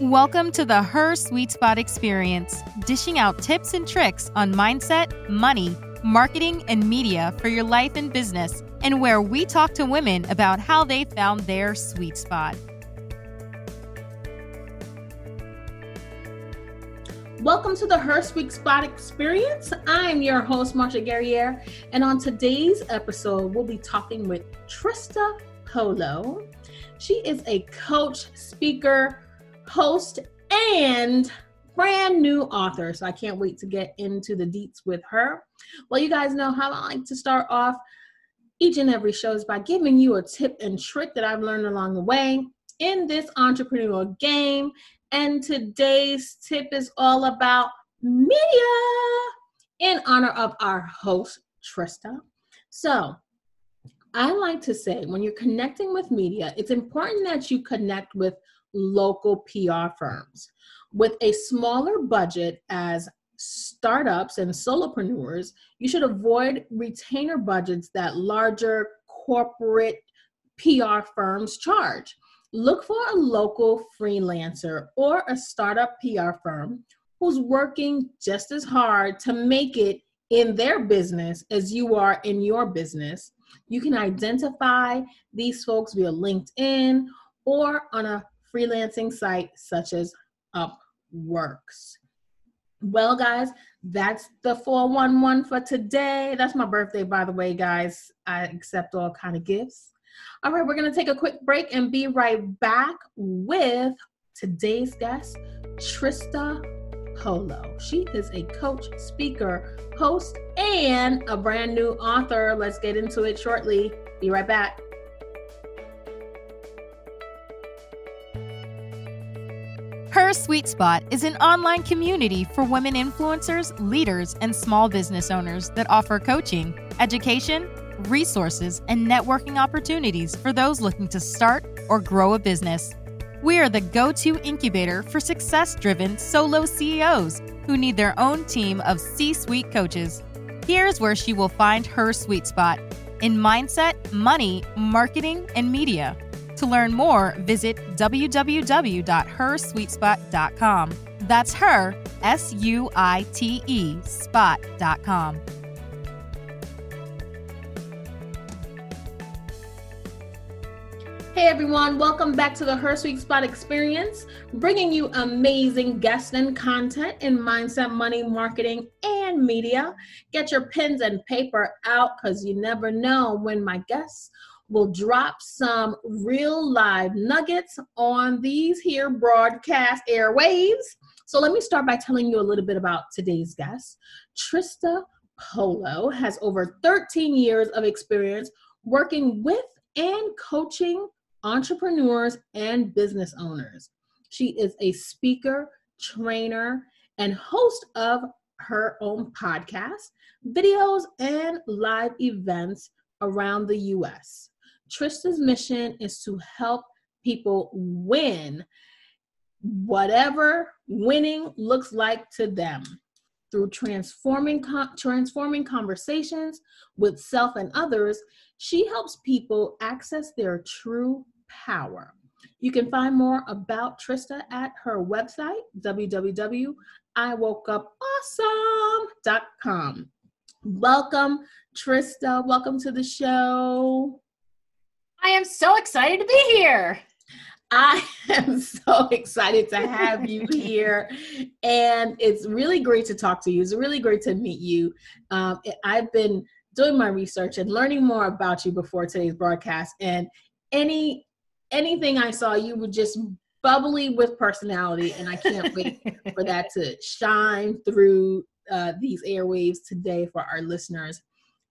Welcome to the Her Suite Spot Experience, dishing out tips and tricks on mindset, money, marketing, and media for your life and business, and where we talk to women about how they found their sweet spot. Welcome to the Her Suite Spot Experience. I'm your host, Marsha Guerrier, and on today's episode, we'll be talking with Trista Polo. She is a coach, speaker, host, and brand new author. So I can't wait to get into the deets with her. Well, you guys know how I like to start off each and every show is by giving you a tip and trick that I've learned along the way in this entrepreneurial game. And today's tip is all about media in honor of our host, Trista. So, I like to say when you're connecting with media, it's important that you connect with local PR firms. With a smaller budget as startups and solopreneurs, you should avoid retainer budgets that larger corporate PR firms charge. Look for a local freelancer or a startup PR firm who's working just as hard to make it in their business as you are in your business. You can identify these folks via LinkedIn or on a freelancing site such as Upworks. Well, guys, that's the 411 for today. That's my birthday, by the way, guys. I accept all kind of gifts. All right, we're going to take a quick break and be right back with today's guest, Trista Polo. She is a coach, speaker, host, and a brand new author. Let's get into it shortly. Be right back. Her Suite Spot is an online community for women influencers, leaders, and small business owners that offer coaching, education, resources, and networking opportunities for those looking to start or grow a business. We are the go to incubator for success driven solo CEOs who need their own team of C suite coaches. Here's where she will find her sweet spot in mindset, money, marketing, and media. To learn more, visit www.hersuitespot.com. That's her, S U I T E, spot.com. Hey everyone, welcome back to the Her Suite Spot Experience, bringing you amazing guests and content in mindset, money, marketing, and media. Get your pens and paper out because you never know when my guests will drop some real live nuggets on these here broadcast airwaves. So let me start by telling you a little bit about today's guest. Trista Polo has over 13 years of experience working with and coaching entrepreneurs, and business owners. She is a speaker, trainer, and host of her own podcast, videos, and live events around the US. Trista's mission is to help people win whatever winning looks like to them through transforming transforming conversations with self and others she helps people access their true power. You can find more about Trista at her website, www.iwokeupawesome.com. Welcome, Trista. Welcome to the show. I am so excited to be here. I am so excited to have you here. And it's really great to talk to you. It's really great to meet you. Um, I've been doing my research and learning more about you before today's broadcast. And any anything I saw, you were just bubbly with personality, and I can't wait for that to shine through uh, these airwaves today for our listeners.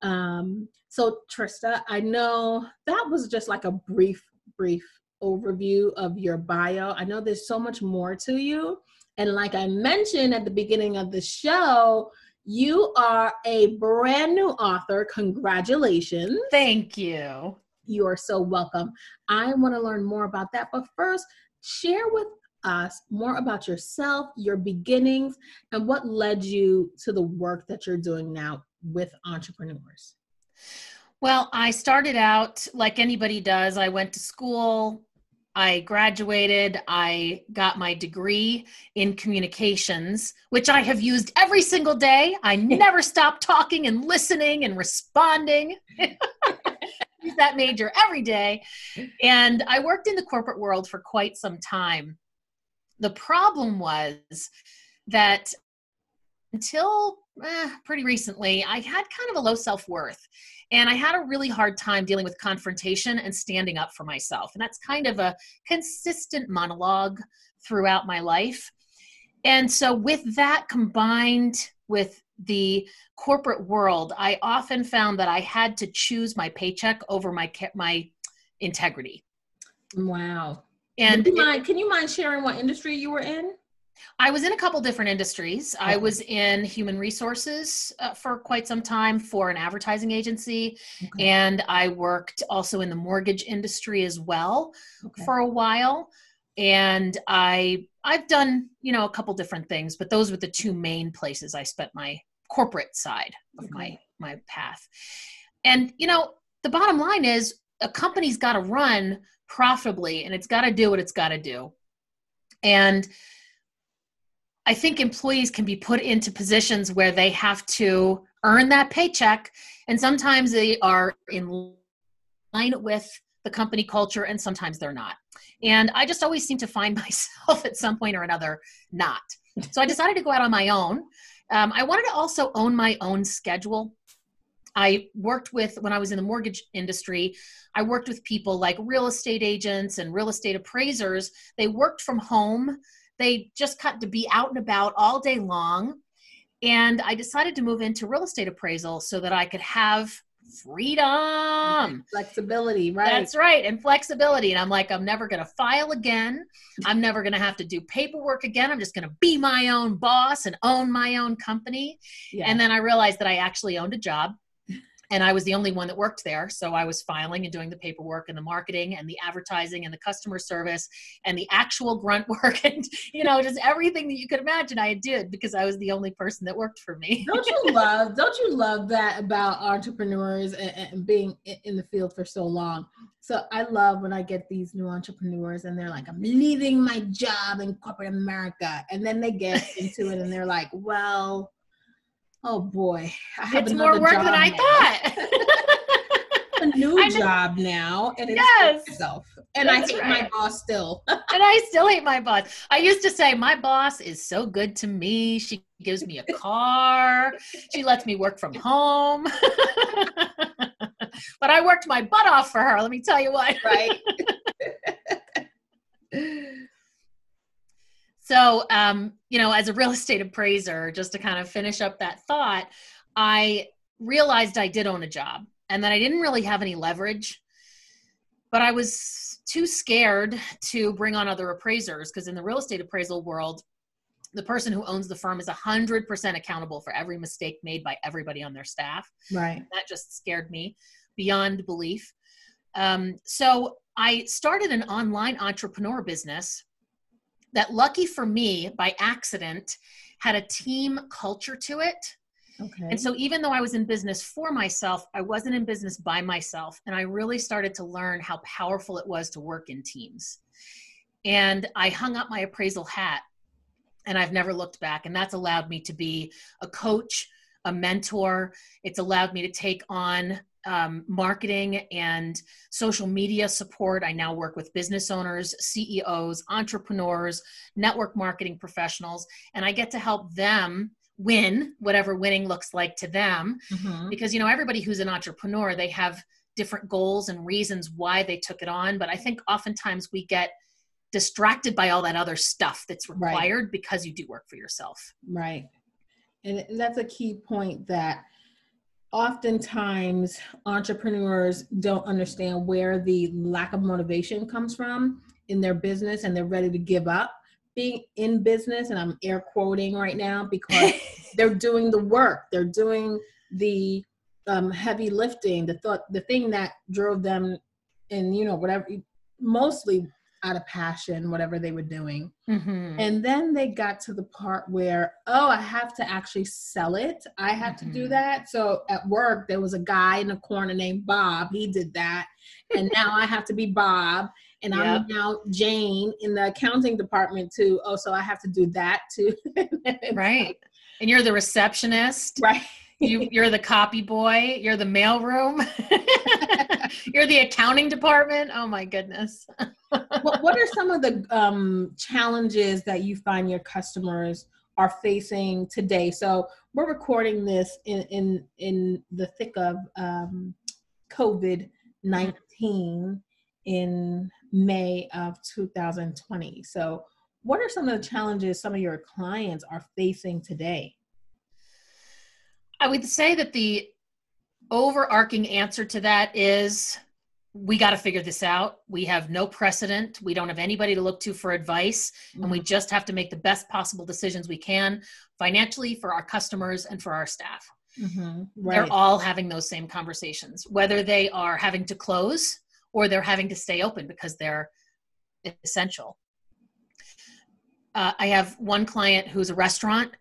Um, so, Trista, I know that was just like a brief, brief overview of your bio. I know there's so much more to you. And like I mentioned at the beginning of the show, you are a brand new author. Congratulations. Thank you. You are so welcome. I want to learn more about that. But first, share with us more about yourself, your beginnings, and what led you to the work that you're doing now with entrepreneurs. Well, I started out like anybody does. I went to school. I graduated. I got my degree in communications, which I have used every single day. I never stop talking and listening and responding. Use that major every day. And I worked in the corporate world for quite some time. The problem was that until eh, pretty recently, I had kind of a low self worth. And I had a really hard time dealing with confrontation and standing up for myself. And that's kind of a consistent monologue throughout my life. And so, with that combined with the corporate world, I often found that I had to choose my paycheck over my my integrity. Wow. And can you, mind, can you mind sharing what industry you were in? I was in a couple different industries. I was in human resources uh, for quite some time for an advertising agency, okay. and I worked also in the mortgage industry as well okay. for a while. And I I've done you know a couple different things, but those were the two main places I spent my corporate side of okay. my my path. And you know the bottom line is a company's got to run profitably, and it's got to do what it's got to do. And I think employees can be put into positions where they have to earn that paycheck, and sometimes they are in line with the company culture, and sometimes they're not. And I just always seem to find myself at some point or another not. So I decided to go out on my own. Um, I wanted to also own my own schedule. I worked with, when I was in the mortgage industry, I worked with people like real estate agents and real estate appraisers. They worked from home they just cut to be out and about all day long. And I decided to move into real estate appraisal so that I could have freedom. Flexibility right. That's right and flexibility. And i'm like i'm never going to file again. I'm never going to have to do paperwork again. I'm just going to be my own boss and own my own company. Yeah. and then i realized that i actually owned a job and I was the only one that worked there. So I was filing and doing the paperwork and the marketing and the advertising and the customer service and the actual grunt work and you know just everything that you could imagine I did because I was the only person that worked for me. don't you love? Don't you love that about entrepreneurs and, and being in the field for so long? So I love when I get these new entrepreneurs and they're like, I'm leaving my job in corporate America, and then they get into it and they're like, well Oh boy, I have it's more work than now. I thought. a new job now, and yes, myself, and That's I hate right. my boss still. and I still hate my boss. I used to say my boss is so good to me. She gives me a car. she lets me work from home. but I worked my butt off for her. Let me tell you what. Right. So, um, you know, as a real estate appraiser, just to kind of finish up that thought, I realized I did own a job and that I didn't really have any leverage, but I was too scared to bring on other appraisers because in the real estate appraisal world, the person who owns the firm is 100% accountable for every mistake made by everybody on their staff. Right. That just scared me beyond belief. Um, so I started an online entrepreneur business that lucky for me by accident had a team culture to it. Okay. and so even though i was in business for myself i wasn't in business by myself and i really started to learn how powerful it was to work in teams. And i hung up my appraisal hat and i've never looked back and that's allowed me to be a coach a mentor. It's allowed me to take on um, marketing and social media support. I now work with business owners, CEOs, entrepreneurs, network marketing professionals, and I get to help them win whatever winning looks like to them. Mm-hmm. Because, you know, everybody who's an entrepreneur, they have different goals and reasons why they took it on. But I think oftentimes we get distracted by all that other stuff that's required right. because you do work for yourself. Right. And that's a key point that oftentimes entrepreneurs don't understand where the lack of motivation comes from in their business and they're ready to give up being in business and i'm air quoting right now because they're doing the work they're doing the um, heavy lifting the thought the thing that drove them and you know whatever mostly out of passion, whatever they were doing. Mhm. And then they got to the part where, oh, I have to actually sell it. I had to do Mhm. that. So at work, there was a guy in the corner named Bob. He did that. And now I have to be Bob. And Yep. I'm now Jane in the accounting department too. Oh, so I have to do that too. right. And you're the receptionist. Right. You, you're the copy boy. You're the mailroom. you're the accounting department. Oh my goodness. what, what are some of the um, challenges that you find your customers are facing today? So we're recording this in in, in the thick of um, COVID nineteen in May of 2020. So what are some of the challenges some of your clients are facing today? I would say that the overarching answer to that is we got to figure this out. We have no precedent. We don't have anybody to look to for advice. And we just have to make the best possible decisions we can financially for our customers and for our staff. Mhm. They're all having those same conversations, whether they are having to close or they're having to stay open because they're essential. Uh, I have one client who's a restaurant.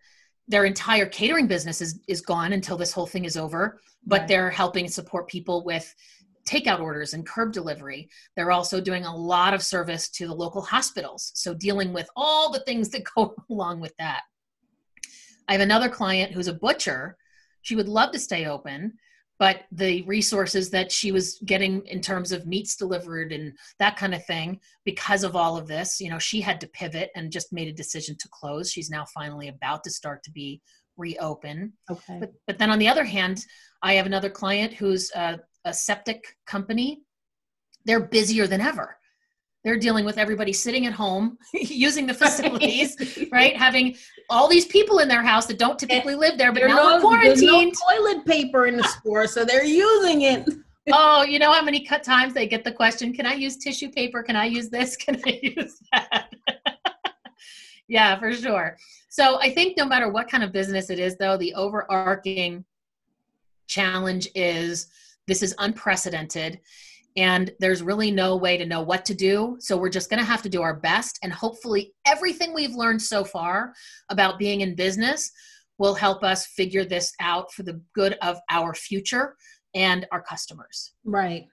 Their entire catering business is, is gone until this whole thing is over, but Right. they're helping support people with takeout orders and curb delivery. They're also doing a lot of service to the local hospitals. So, dealing with all the things that go along with that. I have another client who's a butcher. She would love to stay open, but the resources that she was getting in terms of meats delivered and that kind of thing, because of all of this, you know, she had to pivot and just made a decision to close. She's now finally about to start to be reopen. Okay. But but then on the other hand, I have another client who's a, a septic company. They're busier than ever. They're dealing with everybody sitting at home, using the facilities, right? Having all these people in their house that don't typically live there, but There now no, they're no quarantined. toilet paper in the store, so they're using it. oh, you know how many cut times they get the question, can I use tissue paper? Can I use this? Can I use that? yeah, for sure. So I think no matter what kind of business it is, though, the overarching challenge is this is unprecedented and there's really no way to know what to do. So we're just going to have to do our best. And hopefully, everything we've learned so far about being in business will help us figure this out for the good of our future and our customers. Right.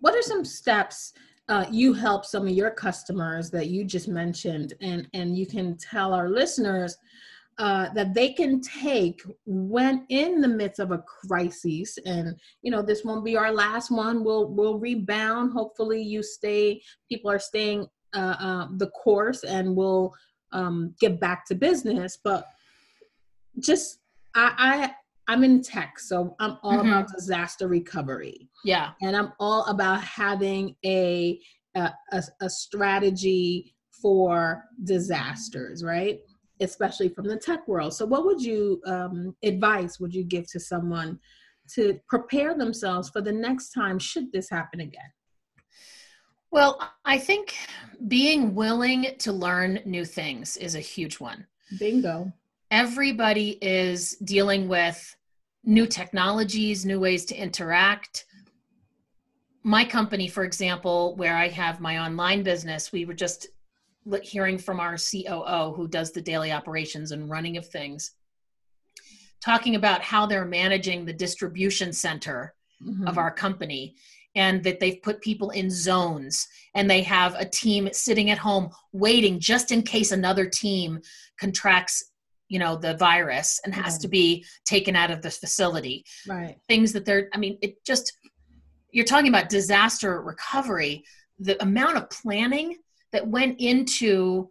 What are some steps uh, you help some of your customers that you just mentioned, and and you can tell our listeners uh, that they can take when in the midst of a crisis, and you know this won't be our last one. We'll we'll rebound. Hopefully, you stay. People are staying uh, uh, the course, and we'll um, get back to business. But just I, I I'm in tech, so I'm all Mhm. about disaster recovery Yeah. and I'm all about having a a, a, a strategy for disasters, right? Especially from the tech world. So, what would you um, advice would you give to someone to prepare themselves for the next time should this happen again? Well, I think being willing to learn new things is a huge one. Bingo. everybody is dealing with new technologies, new ways to interact. My company, for example, where I have my online business, we were just hearing from our COO who does the daily operations and running of things, talking about how they're managing the distribution center Mhm. of our company and that they've put people in zones and they have a team sitting at home waiting just in case another team contracts you know the virus and has Right. to be taken out of the facility right. things that they're i mean it just you're talking about disaster recovery the amount of planning that went into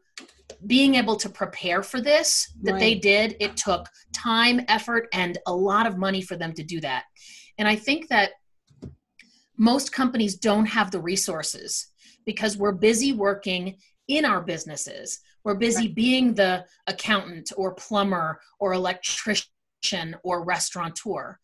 being able to prepare for this that they did it took time effort and a lot of money for them to do that. And i think that most companies don't have the resources because we're busy working in our businesses. We're busy being the accountant or plumber or electrician or restaurateur.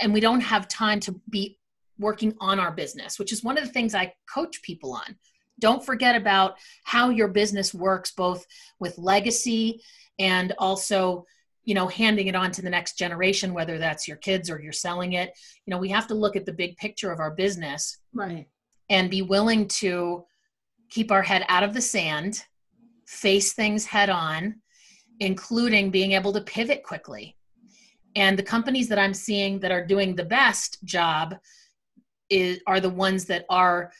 And we don't have time to be working on our business which is one of the things i coach people on don't forget about how your business works both with legacy and also you know handing it on to the next generation whether that's your kids or you're selling it you know we have to look at the big picture of our business Right. and be willing to keep our head out of the sand, face things head on, including being able to pivot quickly. And the companies that I'm seeing that are doing the best job is, are the ones that are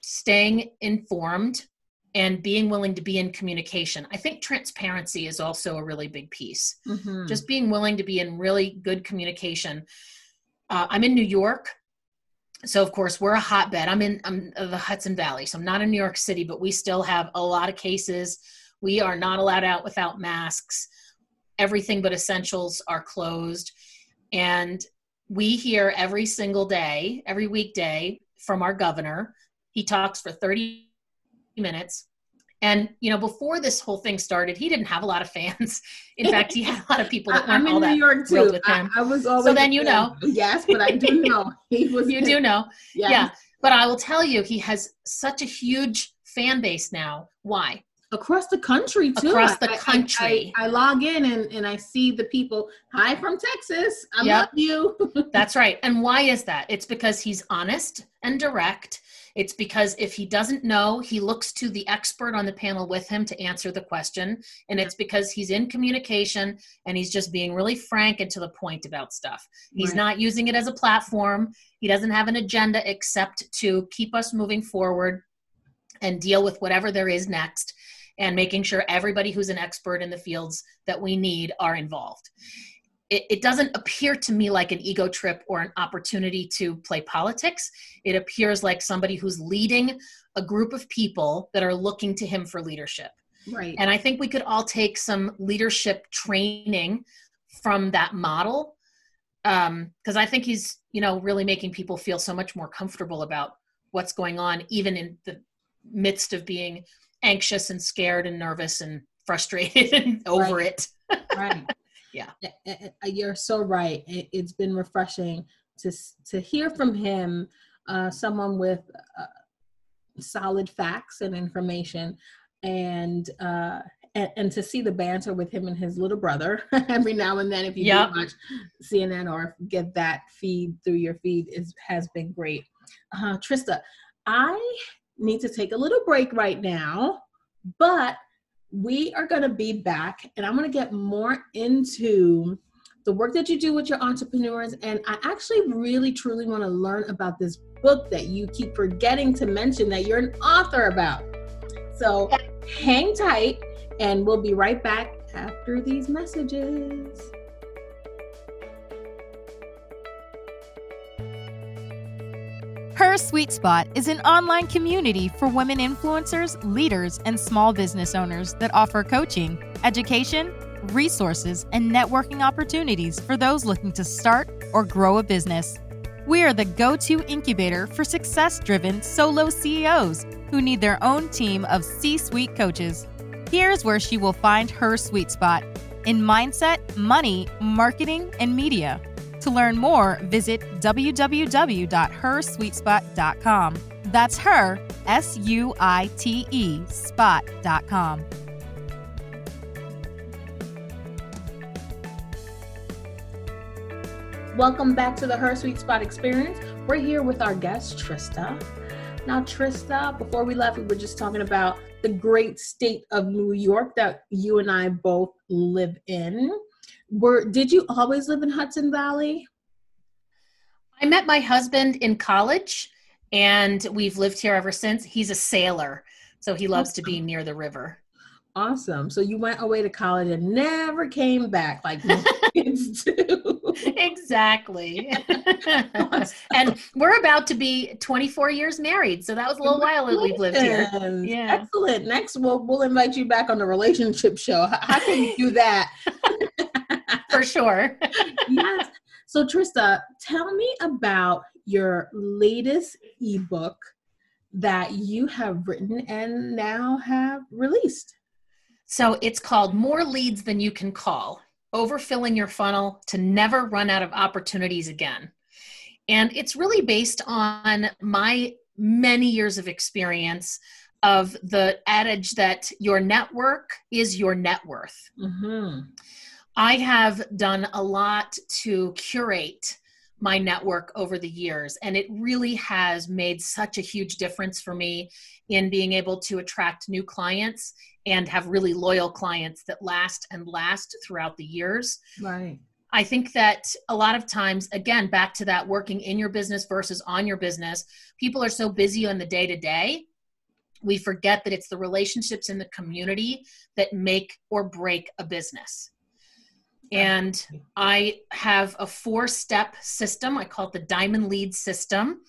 staying informed and being willing to be in communication. I think transparency is also a really big piece. Mm-hmm. Just being willing to be in really good communication. Uh, I'm in New York. So of course we're a hotbed. I'm in I'm the Hudson Valley, so I'm not in New York City, but we still have a lot of cases. We are not allowed out without masks. Everything but essentials are closed, and we hear every single day, every weekday from our governor. He talks for 30 minutes. And you know, before this whole thing started, he didn't have a lot of fans. In fact, he had a lot of people that weren't all in that New York too. with him. I, I, was always so then you know. Yes, but I do know he was. you do know, yes. yeah. But I will tell you, he has such a huge fan base now. Why? Across the country too. Across the country. I, I, I, log in and, and I see the people. Hi from Texas. I yep. love you. That's right. And why is that? It's because he's honest and direct it's because if he doesn't know, he looks to the expert on the panel with him to answer the question. And it's because he's in communication and he's just being really frank and to the point about stuff. He's right. not using it as a platform. He doesn't have an agenda except to keep us moving forward and deal with whatever there is next and making sure everybody who's an expert in the fields that we need are involved it, it doesn't appear to me like an ego trip or an opportunity to play politics. It appears like somebody who's leading a group of people that are looking to him for leadership. Right. And I think we could all take some leadership training from that model because um, I think he's, you know, really making people feel so much more comfortable about what's going on, even in the midst of being anxious and scared and nervous and frustrated and over right. it. right yeah. You're so right. It, has been refreshing to to hear from him uh, someone with uh, solid facts and information and uh and, and, to see the banter with him and his little brother every now and then if you yep. watch cnn or get that feed through your feed is has been great. Uh, trista i need to take a little break right now but we are going to be back and I'm going to get more into the work that you do with your entrepreneurs. And I actually really truly want to learn about this book that you keep forgetting to mention that you're an author about. So hang tight and we'll be right back after these messages. Her Suite Spot is an online community for women influencers, leaders, and small business owners that offer coaching, education, resources, and networking opportunities for those looking to start or grow a business. We are the go to incubator for success driven solo CEOs who need their own team of C suite coaches. Here's where she will find her sweet spot in mindset, money, marketing, and media. To learn more, visit www.hersuitespot.com. That's her, S U I T E, spot.com. Welcome back to the Her Suite Spot Experience. We're here with our guest, Trista. Now, Trista, before we left, we were just talking about the great state of New York that you and I both live in were did you always live in Hudson Valley? I met my husband in college and we've lived here ever since. He's a sailor, so he loves awesome. to be near the river. Awesome. So you went away to college and never came back like kids do. exactly. and we're about to be 24 years married, so that was a little while that we've lived here. Yeah. Excellent. Next, we'll we'll invite you back on the relationship show. How, how can you do that? For sure. yes. So, Trista, tell me about your latest ebook that you have written and now have released. So, it's called More Leads Than You Can Call Overfilling Your Funnel to Never Run Out of Opportunities Again. And it's really based on my many years of experience of the adage that your network is your net worth. Mm-hmm. I have done a lot to curate my network over the years and it really has made such a huge difference for me in being able to attract new clients and have really loyal clients that last and last throughout the years right I think that a lot of times, again, back to that working in your business versus on your business, people are so busy on the day to day, we forget that it's the relationships in the community that make or break a business. And I have a four step system, I call it the Diamond Lead System,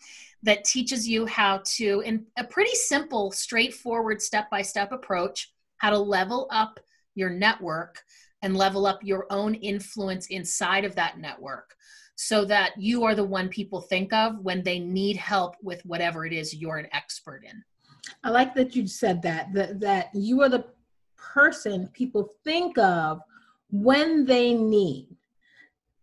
that teaches you how to, in a pretty simple, straightforward, step by step approach, how to level up your network and level up your own influence inside of that network so that you are the one people think of when they need help with whatever it is you're an expert in. I like that you said that that that you are the person people think of when they need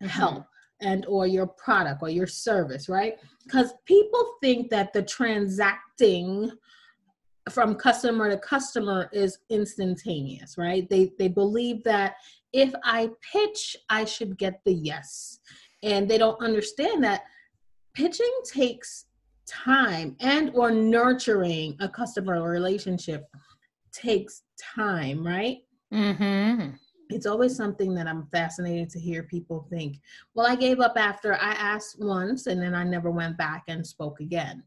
mm-hmm. help and or your product or your service, right? Because people think that the transacting from customer to customer is instantaneous right they they believe that if i pitch i should get the yes and they don't understand that pitching takes time and or nurturing a customer relationship takes time right mm-hmm. It's always something that i'm fascinated to hear people think well i gave up after i asked once and then i never went back and spoke again.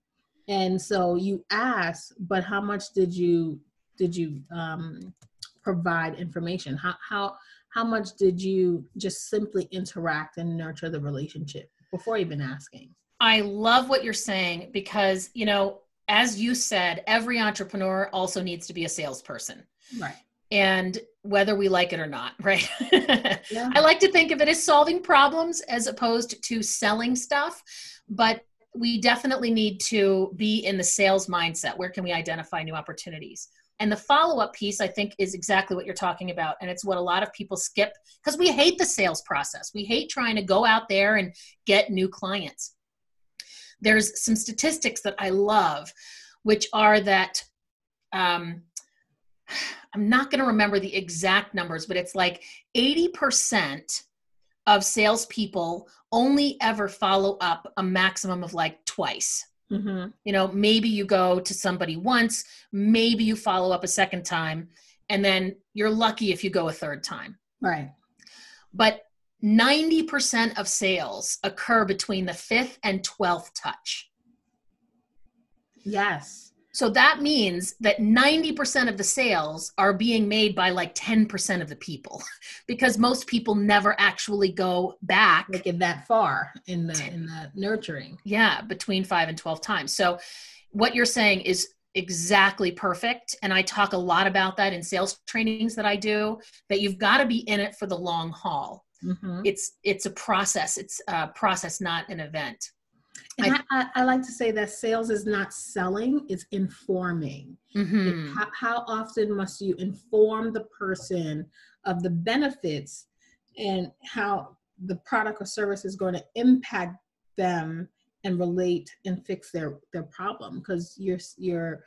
And so you ask but how much did you did you um, provide information? How how how much did you just simply interact and nurture the relationship before even asking? I love what you're saying because you know as you said every entrepreneur also needs to be a salesperson. Right. And whether we like it or not right yeah. i like to think of it as solving problems as opposed to selling stuff but we definitely need to be in the sales mindset. Where can we identify new opportunities? And the follow up piece, I think, is exactly what you're talking about. And it's what a lot of people skip because we hate the sales process. We hate trying to go out there and get new clients. There's some statistics that I love, which are that um, I'm not going to remember the exact numbers, but it's like 80% of salespeople only ever follow up a maximum of like twice. Mm-hmm. You know, maybe you go to somebody once, maybe you follow up a second time, and then you're lucky if you go a third time. Right. But 90% of sales occur between the fifth and 12th touch. Yes. So that means that 90% of the sales are being made by like 10% of the people because most people never actually go back like it that far in the in the nurturing. Yeah, between 5 and 12 times. So what you're saying is exactly perfect and I talk a lot about that in sales trainings that I do that you've got to be in it for the long haul. Mm-hmm. It's it's a process. It's a process not an event. And I, I, I, like to say that sales is not selling, it's informing. Mm-hmm. How, how often must you inform the person of the benefits and how the product or service is going to impact them and relate and fix their their problem? Because you're you're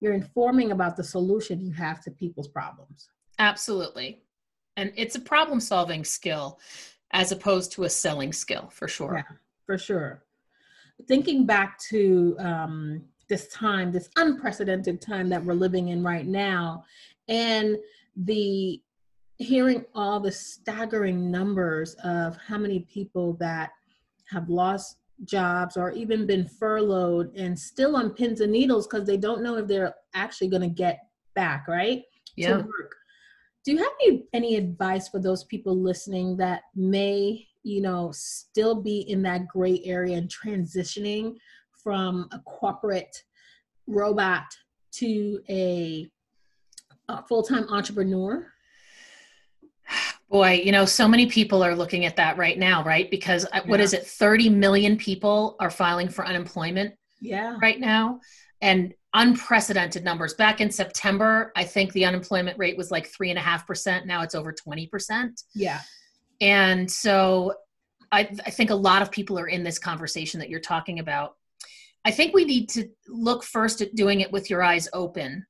you're informing about the solution you have to people's problems. Absolutely. And it's a problem solving skill as opposed to a selling skill for sure. Yeah for sure thinking back to um, this time, this unprecedented time that we're living in right now, and the hearing all the staggering numbers of how many people that have lost jobs or even been furloughed and still on pins and needles because they don't know if they're actually going to get back right yeah. to work do you have any, any advice for those people listening that may you know, still be in that gray area and transitioning from a corporate robot to a, a full time entrepreneur? Boy, you know, so many people are looking at that right now, right? Because yeah. Uh, what is it? 30 million people are filing for unemployment yeah. right now. And unprecedented numbers. Back in September, I think the unemployment rate was like three and a half percent. Now it's over 20%. Yeah. And so I, I think a lot of people are in this conversation that you're talking about. I think we need to look first at doing it with your eyes open.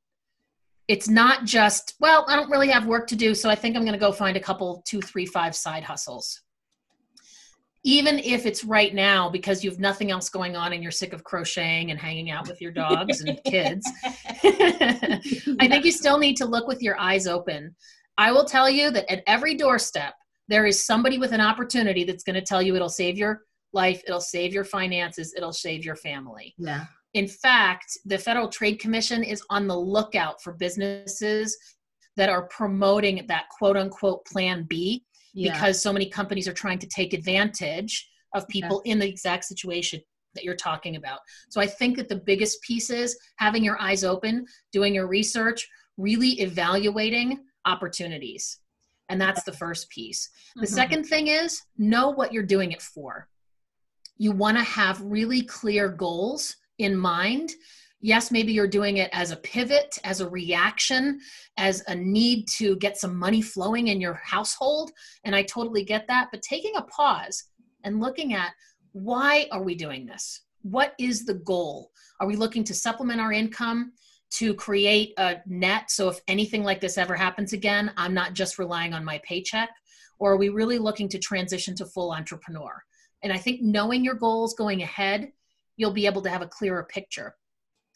It's not just, well, I don't really have work to do, so I think I'm going to go find a couple, two, three, five side hustles. even if it's right now because you have nothing else going on and you're sick of crocheting and hanging out with your dogs and kids, I think you still need to look with your eyes open. I will tell you that at every doorstep, there is somebody with an opportunity that's going to tell you it'll save your life, it'll save your finances, it'll save your family. Yeah. In fact, the Federal Trade Commission is on the lookout for businesses that are promoting that quote unquote plan B yeah. because so many companies are trying to take advantage of people in the exact situation that you're talking about. So I think that the biggest piece is having your eyes open, doing your research, really evaluating opportunities. And that's the first piece. The mm-hmm. second thing is know what you're doing it for. You want to have really clear goals in mind yes maybe you're doing it as a pivot as a reaction as a need to get some money flowing in your household and i totally get that but taking a pause and looking at why are we doing this what is the goal are we looking to supplement our income to create a net. So if anything like this ever happens again i'm not just relying on my paycheck or are we really looking to transition to full entrepreneur? And i think knowing your goals going ahead you'll be able to have a clearer picture.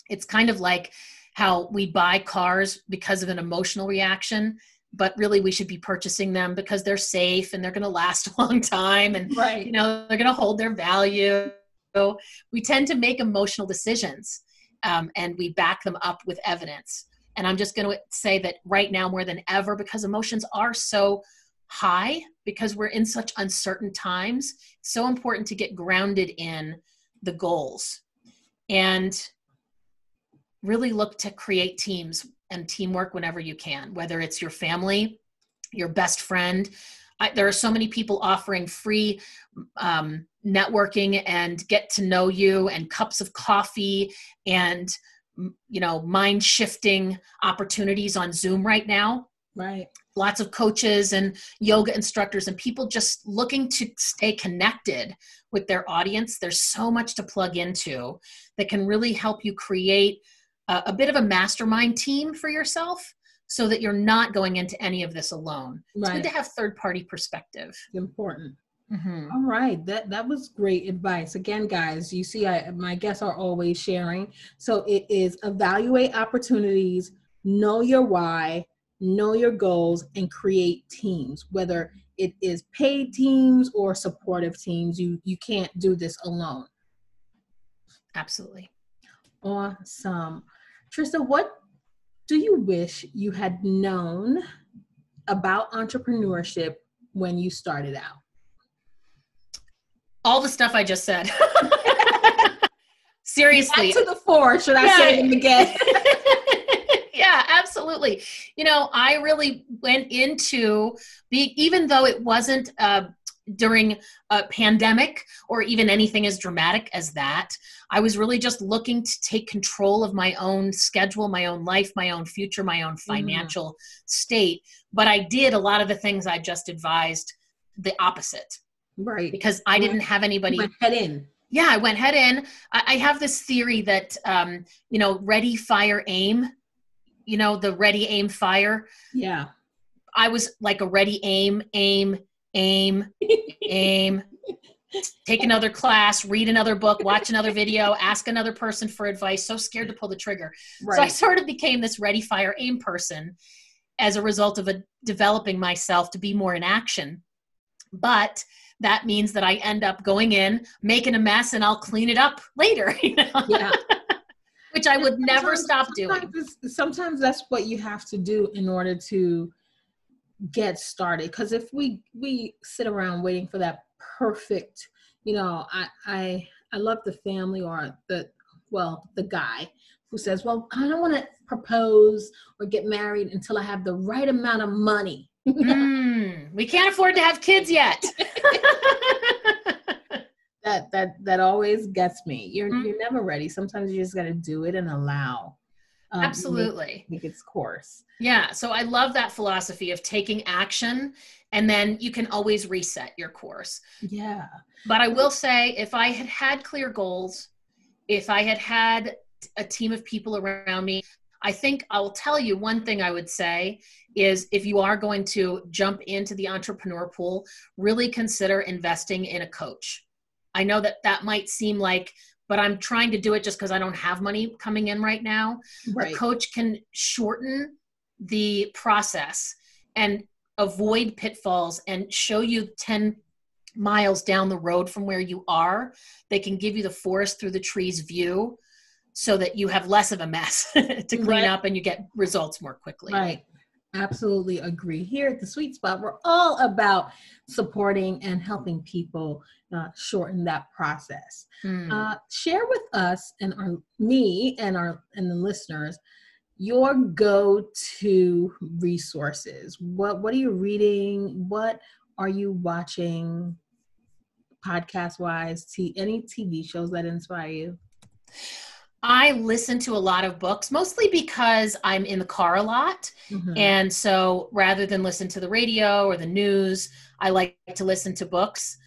It's kind of like how we buy cars because of an emotional reaction but really we should be purchasing them because they're safe and they're going to last a long time and right. you know they're going to hold their value. So we tend to make emotional decisions um, and we back them up with evidence and i'm just going to say that right now more than ever because emotions are so high because we're in such uncertain times so important to get grounded in the goals and really look to create teams and teamwork whenever you can, whether it's your family, your best friend. I, there are so many people offering free um, networking and get to know you and cups of coffee and you know mind shifting opportunities on zoom right now right lots of coaches and yoga instructors and people just looking to stay connected with their audience there's so much to plug into that can really help you create a, a bit of a mastermind team for yourself so that you're not going into any of this alone. It's good to have third party perspective. Important. Mm-hmm. All right, that that was great advice. Again, guys, you see, I, my guests are always sharing. So it is evaluate opportunities, know your why, know your goals, and create teams. Whether it is paid teams or supportive teams, you you can't do this alone. Absolutely. Awesome. Trista, what do you wish you had known about entrepreneurship when you started out? All the stuff I just said. Seriously. Back to the four, should I yeah. say again? yeah, absolutely. You know, I really went into being, even though it wasn't uh, during a pandemic or even anything as dramatic as that. I was really just looking to take control of my own schedule, my own life, my own future, my own mm-hmm. financial mm. state. But I did a lot of the things I just advised the opposite. Right. Because I didn't have anybody. Head in. Yeah, I went head in. I, I have this theory that, um, you know, ready, fire, aim, you know, the ready, aim, fire. Yeah. I was like a ready, aim, aim, aim, aim, take another class, read another book, watch another video, ask another person for advice, so scared to pull the trigger. Right. So I sort of became this ready, fire, aim person as a result of a, developing myself to be more in action. But that means that I end up going in, making a mess, and I'll clean it up later. You know? Yeah. Which I would never stop doing. Sometimes that's what you have to do in order to get started because if we we sit around waiting for that perfect you know i i i love the family or the well the guy who says well i don't want to propose or get married until i have the right amount of money mm, we can't afford to have kids yet. That that that always gets me. You're mm-hmm. you're never ready. Sometimes you just got to do it and allow um, absolutely. make, make its course. Yeah so i love that philosophy of taking action and then you can always reset your course. Yeah. But i will say if i had had clear goals if i had had a team of people around me I think I'll tell you one thing I would say is if you are going to jump into the entrepreneur pool, really consider investing in a coach. I know that that might seem like, but I'm trying to do it just because I don't have money coming in right now. Right. A coach can shorten the process and avoid pitfalls and show you 10 miles down the road from where you are. They can give you the forest through the trees view so that you have less of a mess to clean right. up and you get results more quickly. Right. Absolutely agree. Here at the Suite Spot, we're all about supporting and helping people uh, shorten that process. Mm. Uh, share with us and our me and our and the listeners your go-to resources. What what are you reading? What are you watching? Podcast wise, t- any TV shows that inspire you? I listen to a lot of books, mostly because I'm in the car a lot. Mm-hmm. And so rather than listen to the radio or the news, I like to listen to books.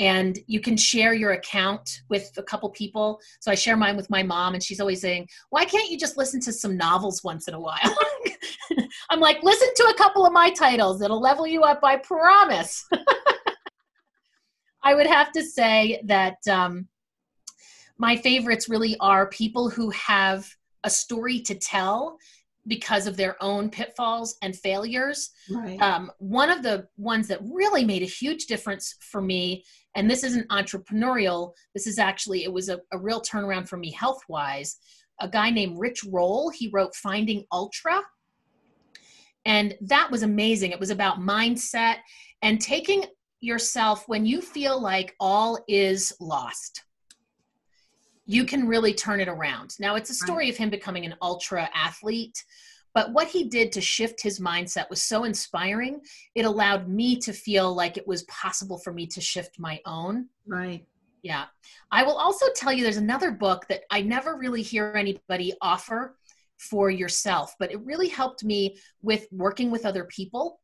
And you can share your account with a couple people. So I share mine with my mom, and she's always saying, Why can't you just listen to some novels once in a while? I'm like, Listen to a couple of my titles. It'll level you up, I promise. I would have to say that um, my favorites really are people who have a story to tell because of their own pitfalls and failures. Right. Um, one of the ones that really made a huge difference for me, and this isn't entrepreneurial, this is actually, it was a, a real turnaround for me health wise. A guy named Rich Roll, he wrote Finding Ultra. And that was amazing. It was about mindset and taking yourself when you feel like all is lost you can really turn it around. Now, it's a story right. of him becoming an ultra athlete, but what he did to shift his mindset was so inspiring. It allowed me to feel like it was possible for me to shift my own. Right. Yeah. I will also tell you there's another book that I never really hear anybody offer for yourself, but it really helped me with working with other people.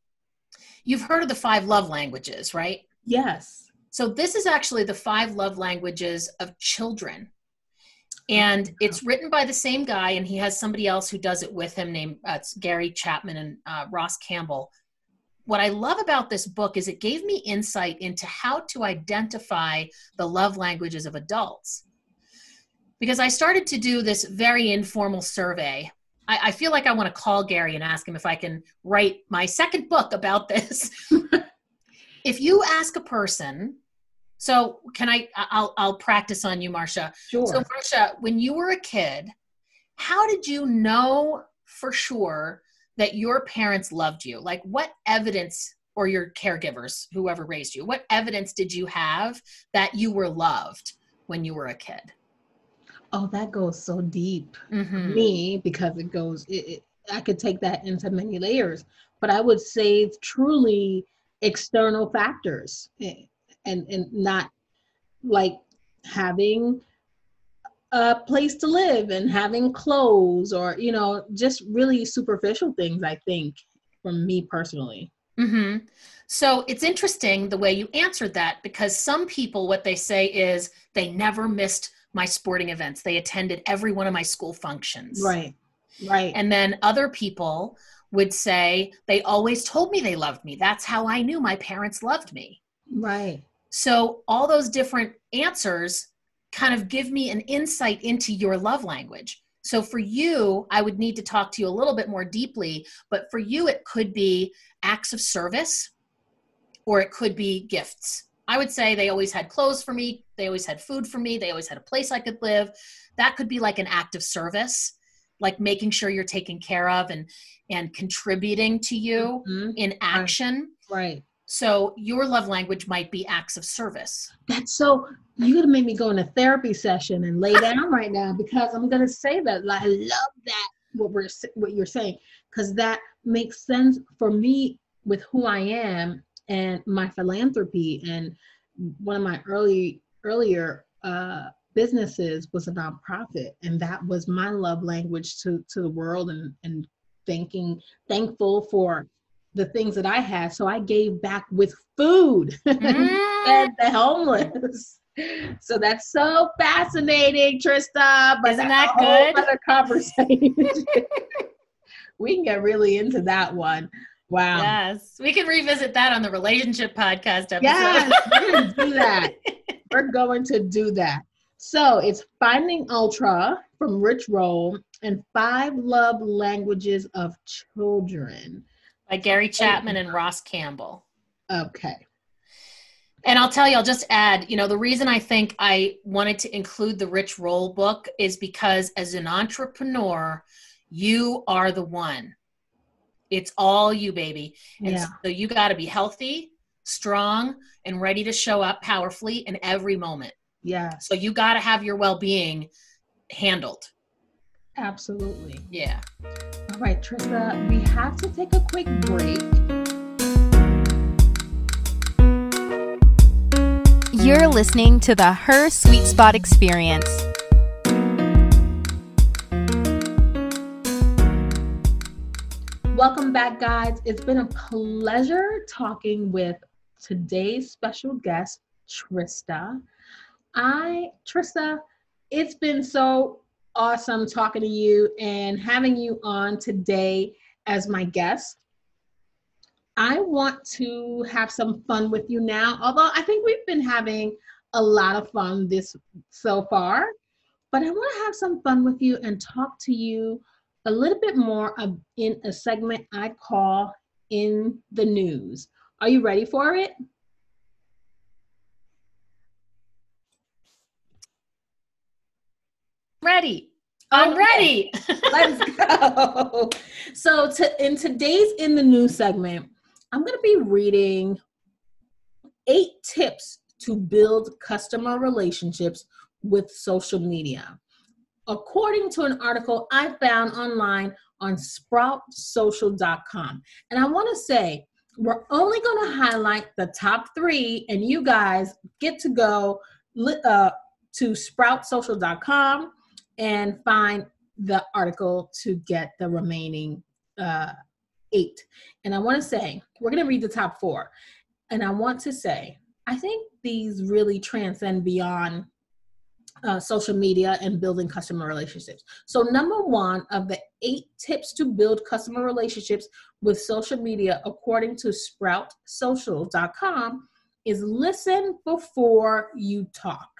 You've heard of the five love languages, right? Yes. So, this is actually the five love languages of children and it's written by the same guy and he has somebody else who does it with him named uh, gary chapman and uh, ross campbell. What i love about this book is it gave me insight into how to identify the love languages of adults. Because i started to do this very informal survey. I, I feel like i want to call gary and ask him if i can write my second book about this. If you ask a person so can I? I'll I'll practice on you, Marsha. Sure. So Marsha, when you were a kid, how did you know for sure that your parents loved you? Like, what evidence, or your caregivers, whoever raised you, what evidence did you have that you were loved when you were a kid? Oh, that goes so deep mm-hmm. me because it goes. It, it, I could take that into many layers, but I would say truly external factors eh, and and not like having a place to live and having clothes or you know just really superficial things i think from me personally. Mm-hmm. so it's interesting the way you answered that because some people what they say is they never missed my sporting events. They attended every one of my school functions. Right. Right. And then other people would say they always told me they loved me. That's how i knew my parents loved me. Right so, all those different answers kind of give me an insight into your love language. So, for you, I would need to talk to you a little bit more deeply, but for you, it could be acts of service or it could be gifts. I would say they always had clothes for me, they always had food for me, they always had a place I could live. That could be like an act of service like making sure you're taken care of and and contributing to you mm-hmm. in action right. right. So your love language might be acts of service. That's so you're gonna make me go in a therapy session and lay down right now because I'm gonna say that. I love that what we're what you're saying because that makes sense for me with who I am and my philanthropy and one of my early earlier uh, businesses was a nonprofit and that was my love language to to the world and and thanking thankful for the things that I had. So I gave back with food mm. and the homeless. so that's so fascinating, Trista. But Isn't that good? Another conversation. we can get really into that one. Wow. Yes, we can revisit that on the relationship podcast episode. Yes, we're going to do that. we're going to do that. So it's Finding Ultra from Rich Roll and Five Love Languages of Children by Gary Chapman and Ross Campbell. Okay. And I'll tell you, I'll just add, you know, the reason I think I wanted to include the Rich Roll book is because as an entrepreneur, you are the one. It's all you, baby. And yeah. so you got to be healthy, strong, and ready to show up powerfully in every moment. Yeah. So you got to have your well being handled. Absolutely. Yeah. Right, Trista, we have to take a quick break. You're listening to the Her Suite Spot Experience. Welcome back, guys. It's been a pleasure talking with today's special guest, Trista. I, Trista, it's been so awesome talking to you and having you on today as my guest. I want to have some fun with you now, although I think we've been having a lot of fun this so far. But I want to have some fun with you and talk to you a little bit more of, in a segment I call In the News. Are you ready for it? Ready. I'm okay. ready. Let's go. So, to, in today's In the News segment, I'm going to be reading eight tips to build customer relationships with social media. According to an article I found online on sproutsocial.com. And I want to say, we're only going to highlight the top three, and you guys get to go uh, to sproutsocial.com and find the article to get the remaining uh, eight. And I want to say, we're going to read the top four. And I want to say, I think these really transcend beyond uh, social media and building customer relationships. So, number one of the eight tips to build customer relationships with social media, according to sproutsocial.com, is listen before you talk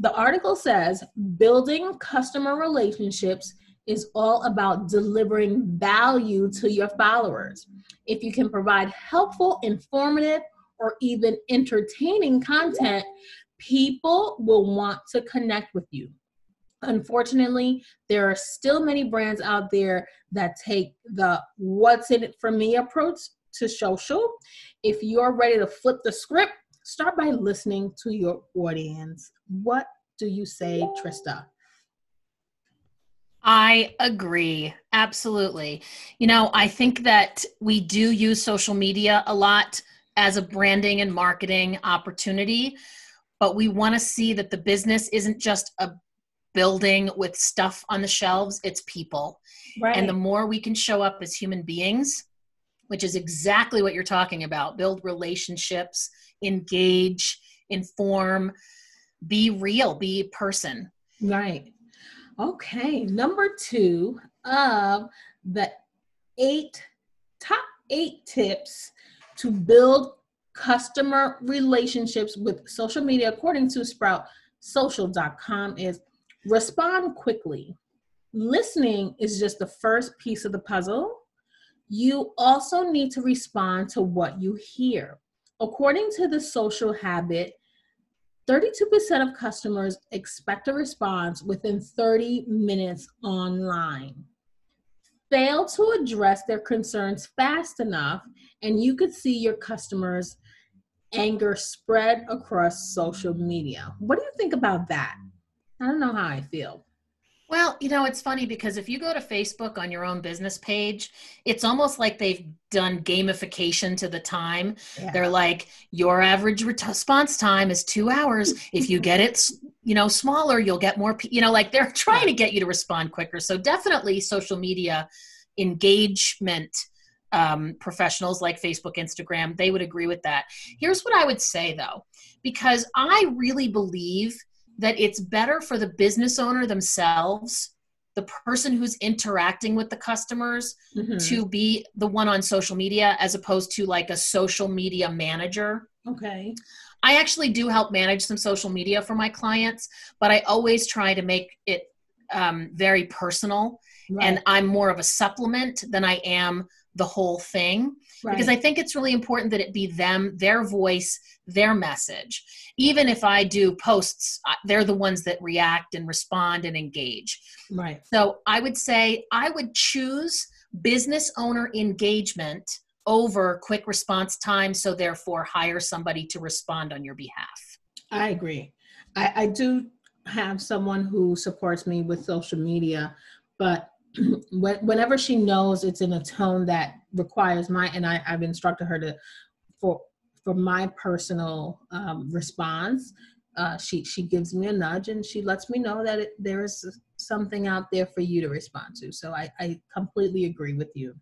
the article says building customer relationships is all about delivering value to your followers. If you can provide helpful, informative, or even entertaining content, people will want to connect with you. Unfortunately, there are still many brands out there that take the what's in it for me approach to social. If you're ready to flip the script start by listening to your audience. What do you say, Trista? I agree. Absolutely. You know, I think that we do use social media a lot as a branding and marketing opportunity, but we want to see that the business isn't just a building with stuff on the shelves, it's people. Right. And the more we can show up as human beings, which is exactly what you're talking about, build relationships, engage, inform, be real, be a person. Right. Okay. Number two of the eight top eight tips to build customer relationships with social media, according to sproutsocial.com, is respond quickly. Listening is just the first piece of the puzzle. You also need to respond to what you hear. According to the social habit, 32% of customers expect a response within 30 minutes online. Fail to address their concerns fast enough, and you could see your customers' anger spread across social media. What do you think about that? I don't know how I feel. Well, you know, it's funny because if you go to Facebook on your own business page, it's almost like they've done gamification to the time. Yeah. They're like, your average response time is two hours. if you get it, you know, smaller, you'll get more, you know, like they're trying to get you to respond quicker. So definitely social media engagement um, professionals like Facebook, Instagram, they would agree with that. Here's what I would say though, because I really believe that it's better for the business owner themselves the person who's interacting with the customers mm-hmm. to be the one on social media as opposed to like a social media manager. Okay. I actually do help manage some social media for my clients, but I always try to make it um, very personal. Right. And I'm more of a supplement than I am the whole thing right. because I think it's really important that it be them, their voice, their message. Even if I do posts, they're the ones that react and respond and engage. Right. So I would say I would choose business owner engagement over quick response time. So therefore, hire somebody to respond on your behalf. I agree. I, I do have someone who supports me with social media, but whenever she knows it's in a tone that requires my and I, I've instructed her to for for my personal um, response, uh, she she gives me a nudge and she lets me know that it, there is something out there for you to respond to. So I, I completely agree with you.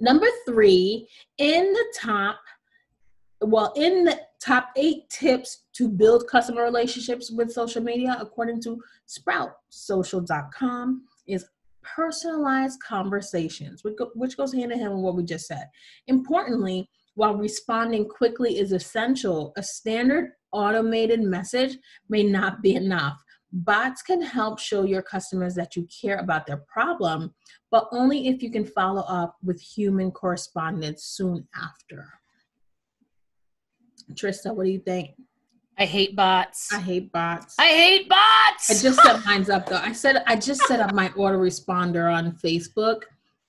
Number three, in the top, well, in the top eight tips to build customer relationships with social media, according to sproutsocial.com, is personalized conversations, which goes hand in hand with what we just said. Importantly, while responding quickly is essential, a standard automated message may not be enough. Bots can help show your customers that you care about their problem, but only if you can follow up with human correspondence soon after. Trista, what do you think? I hate bots. I hate bots. I hate bots. I just set mine's up though. I said I just set up my autoresponder on Facebook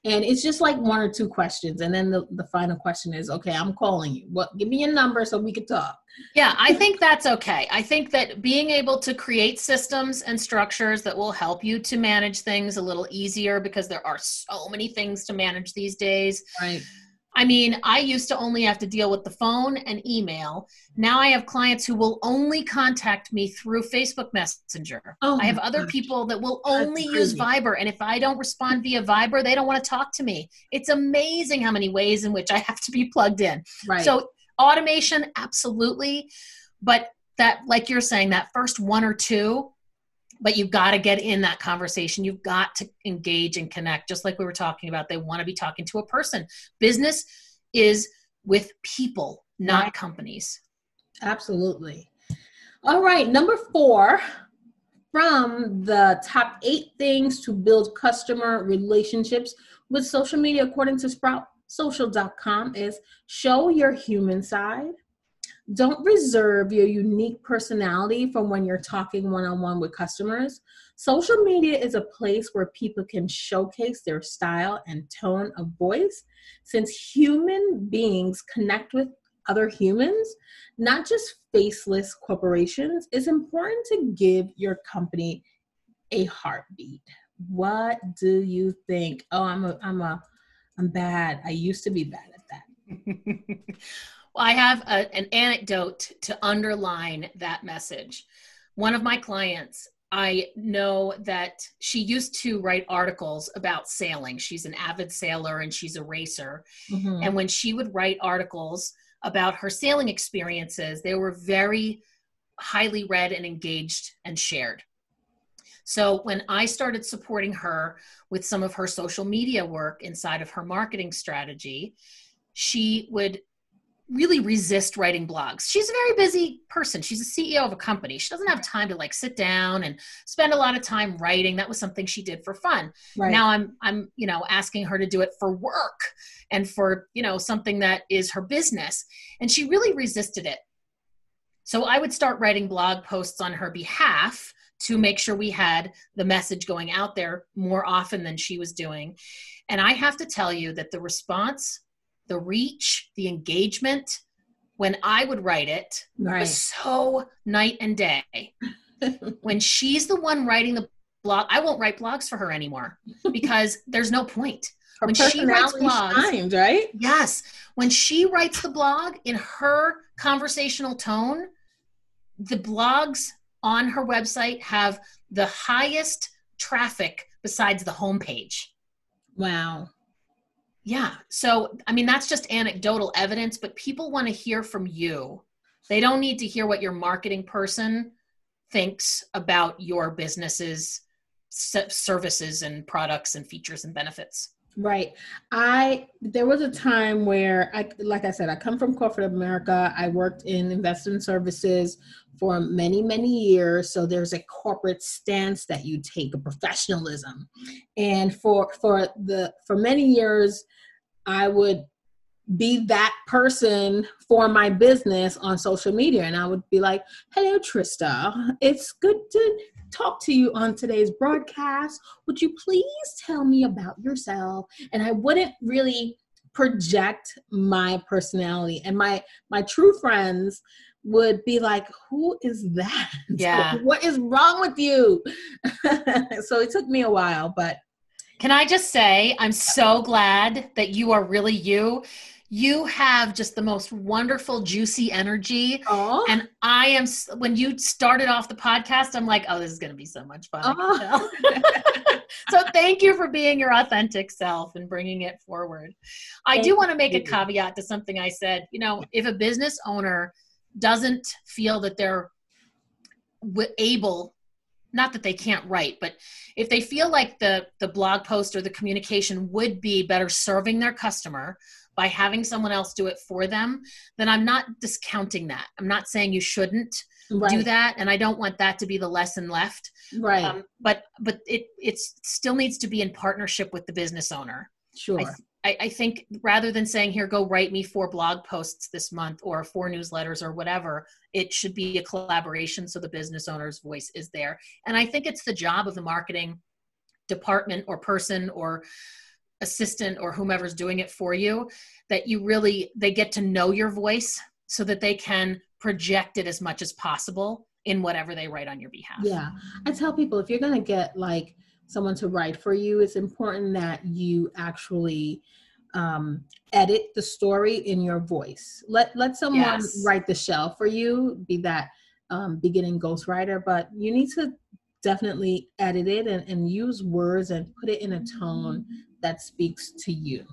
and it's just like one or two questions and then the, the final question is okay i'm calling you what give me your number so we can talk yeah i think that's okay i think that being able to create systems and structures that will help you to manage things a little easier because there are so many things to manage these days right I mean, I used to only have to deal with the phone and email. Now I have clients who will only contact me through Facebook Messenger. Oh I have other gosh. people that will only use Viber. And if I don't respond via Viber, they don't want to talk to me. It's amazing how many ways in which I have to be plugged in. Right. So, automation, absolutely. But that, like you're saying, that first one or two, but you've got to get in that conversation. You've got to engage and connect just like we were talking about. They want to be talking to a person. Business is with people not right. companies. Absolutely. All right number four from the top eight things to build customer relationships with social media according to sproutsocial.com is show your human side don't reserve your unique personality from when you're talking one on one with customers. Social media is a place where people can showcase their style and tone of voice. Since human beings connect with other humans, not just faceless corporations, it's important to give your company a heartbeat. What do you think? Oh, I'm a, I'm a, I'm bad. I used to be bad at that. Well, I have a, an anecdote to underline that message. One of my clients, I know that she used to write articles about sailing. She's an avid sailor and she's a racer. Mm-hmm. And when she would write articles about her sailing experiences, they were very highly read and engaged and shared. So when I started supporting her with some of her social media work inside of her marketing strategy, she would really resist writing blogs. She's a very busy person. She's a CEO of a company. She doesn't have time to like sit down and spend a lot of time writing. That was something she did for fun. Right. Now I'm I'm, you know, asking her to do it for work and for, you know, something that is her business. And she really resisted it. So I would start writing blog posts on her behalf to make sure we had the message going out there more often than she was doing. And I have to tell you that the response the reach, the engagement, when I would write it, right. was so night and day. when she's the one writing the blog, I won't write blogs for her anymore because there's no point. Her when she writes blogs, right? Yes. When she writes the blog in her conversational tone, the blogs on her website have the highest traffic besides the homepage. Wow. Yeah. So, I mean, that's just anecdotal evidence, but people want to hear from you. They don't need to hear what your marketing person thinks about your business's services and products and features and benefits. Right. I there was a time where I like I said I come from corporate America. I worked in investment services for many many years, so there's a corporate stance that you take, a professionalism. And for for the for many years I would be that person for my business on social media and I would be like, "Hello Trista. It's good to talk to you on today's broadcast. Would you please tell me about yourself? And I wouldn't really project my personality and my my true friends would be like who is that yeah what is wrong with you so it took me a while but can i just say i'm so glad that you are really you you have just the most wonderful juicy energy. Aww. and i am when you started off the podcast i'm like oh this is going to be so much fun so thank you for being your authentic self and bringing it forward. I do want to make a caveat to something i said. You know if a business owner doesn't feel that they're able not that they can't write but if they feel like the the blog post or the communication would be better serving their customer by having someone else do it for them, then I'm not discounting that. I'm not saying you shouldn't right. do that, and I don't want that to be the lesson left. Right. Um, but but it it still needs to be in partnership with the business owner. Sure. I, I think rather than saying here go write me four blog posts this month or four newsletters or whatever it should be a collaboration so the business owner's voice is there and i think it's the job of the marketing department or person or assistant or whomever's doing it for you that you really they get to know your voice so that they can project it as much as possible in whatever they write on your behalf. Yeah. I tell people if you're going to get like someone to write for you it's important that you actually um, edit the story in your voice. Let let someone yes. write the shell for you be that um, beginning ghostwriter but you need to definitely edit it and, and use words and put it in a tone that speaks to you.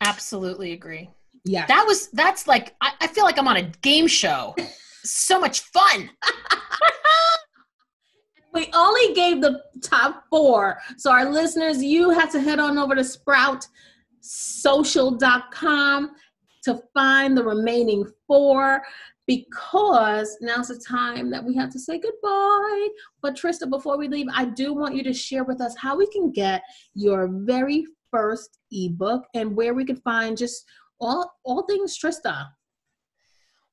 Absolutely agree. Yeah. That was, that's like, I, I feel like I'm on a game show. so much fun. we only gave the top four. So, our listeners, you have to head on over to sproutsocial.com to find the remaining four because now's the time that we have to say goodbye. But Trista, before we leave, I do want you to share with us how we can get your very first ebook and where we could find just all all things Trista.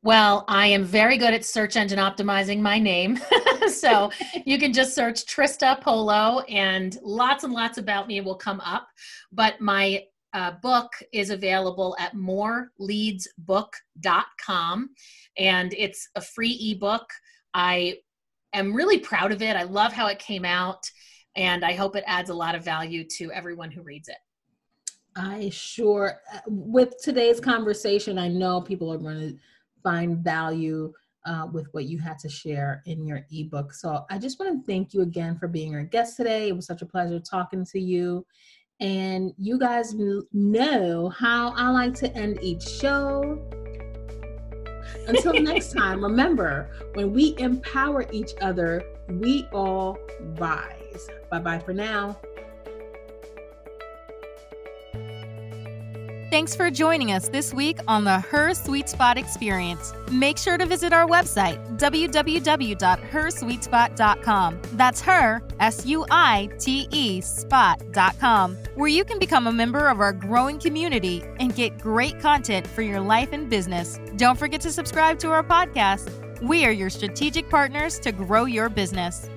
Well, I am very good at search engine optimizing my name. so you can just search Trista Polo and lots and lots about me will come up. But my uh, book is available at moreleadsbook.com and it's a free ebook. I am really proud of it. I love how it came out and I hope it adds a lot of value to everyone who reads it. I sure, with today's conversation, I know people are going to find value uh, with what you had to share in your ebook. So I just want to thank you again for being our guest today. It was such a pleasure talking to you. And you guys know how I like to end each show. Until next time, remember when we empower each other, we all rise. Bye bye for now. Thanks for joining us this week on the Her Suite Spot Experience. Make sure to visit our website, www.hersuitespot.com. That's her, S U I T E, spot.com, where you can become a member of our growing community and get great content for your life and business. Don't forget to subscribe to our podcast. We are your strategic partners to grow your business.